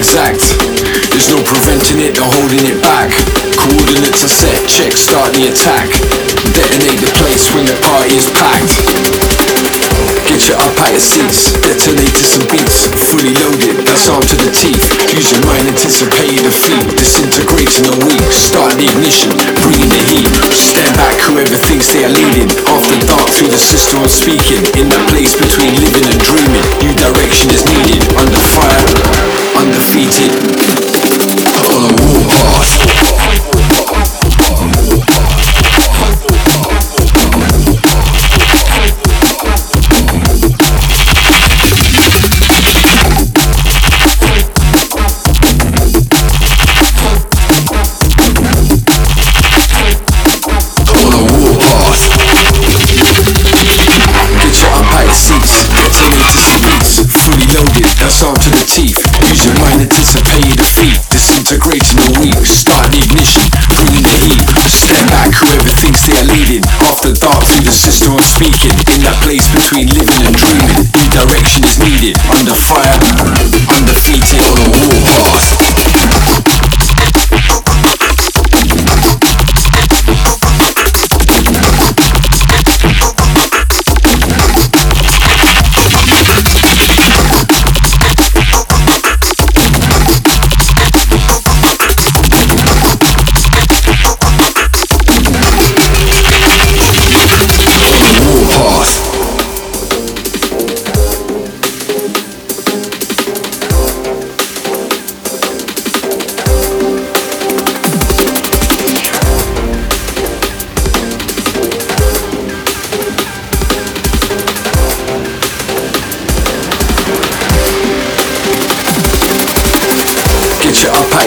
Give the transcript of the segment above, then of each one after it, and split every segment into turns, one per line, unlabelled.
exact. There's no preventing it or holding it back. Coordinates are set, check, start the attack. Detonate the place when the party is packed. Get your up out of seats, detonate to some beats. Fully loaded, that's armed to the teeth. Use your mind, anticipate defeat. Disintegrating the weak, start the ignition, bringing the heat. Stand back, whoever thinks they are leading. After dark, through the system I'm speaking. In that place between living and dreaming, new direction is heat, start the ignition, bring the heat. Step back, whoever thinks they are leading. Off the dark, through the system I'm speaking. In that place between living and dreaming, redirection is needed. Under fire, undefeated on a warpath.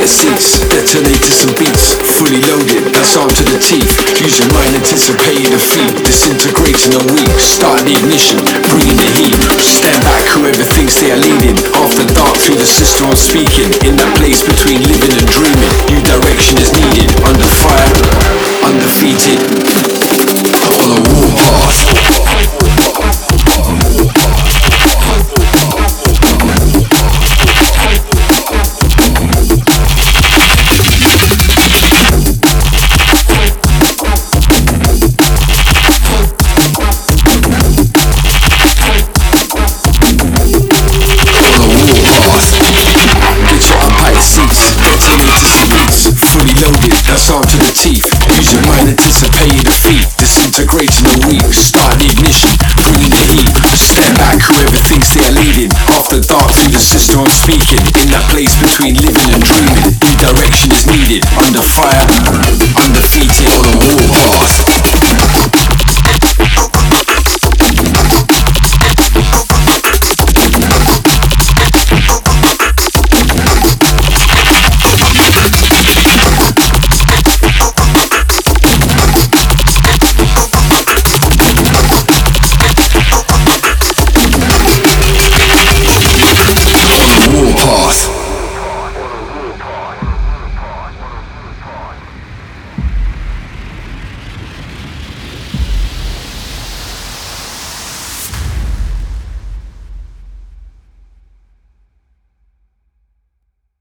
the seats, to some beats, fully loaded, that's armed to the teeth. Use your mind, anticipate defeat, disintegrating the weak, start the ignition, bringing the heat. Stand back, whoever thinks they are leading, after dark through the system I'm speaking, in that place assault to the teeth Use your mind, anticipate defeat Disintegrating the weak, start the ignition Bringing the heat, Step back whoever thinks they are leading. Off the dark through the system I'm speaking. In that place between living and dreaming Redirection is needed, under fire.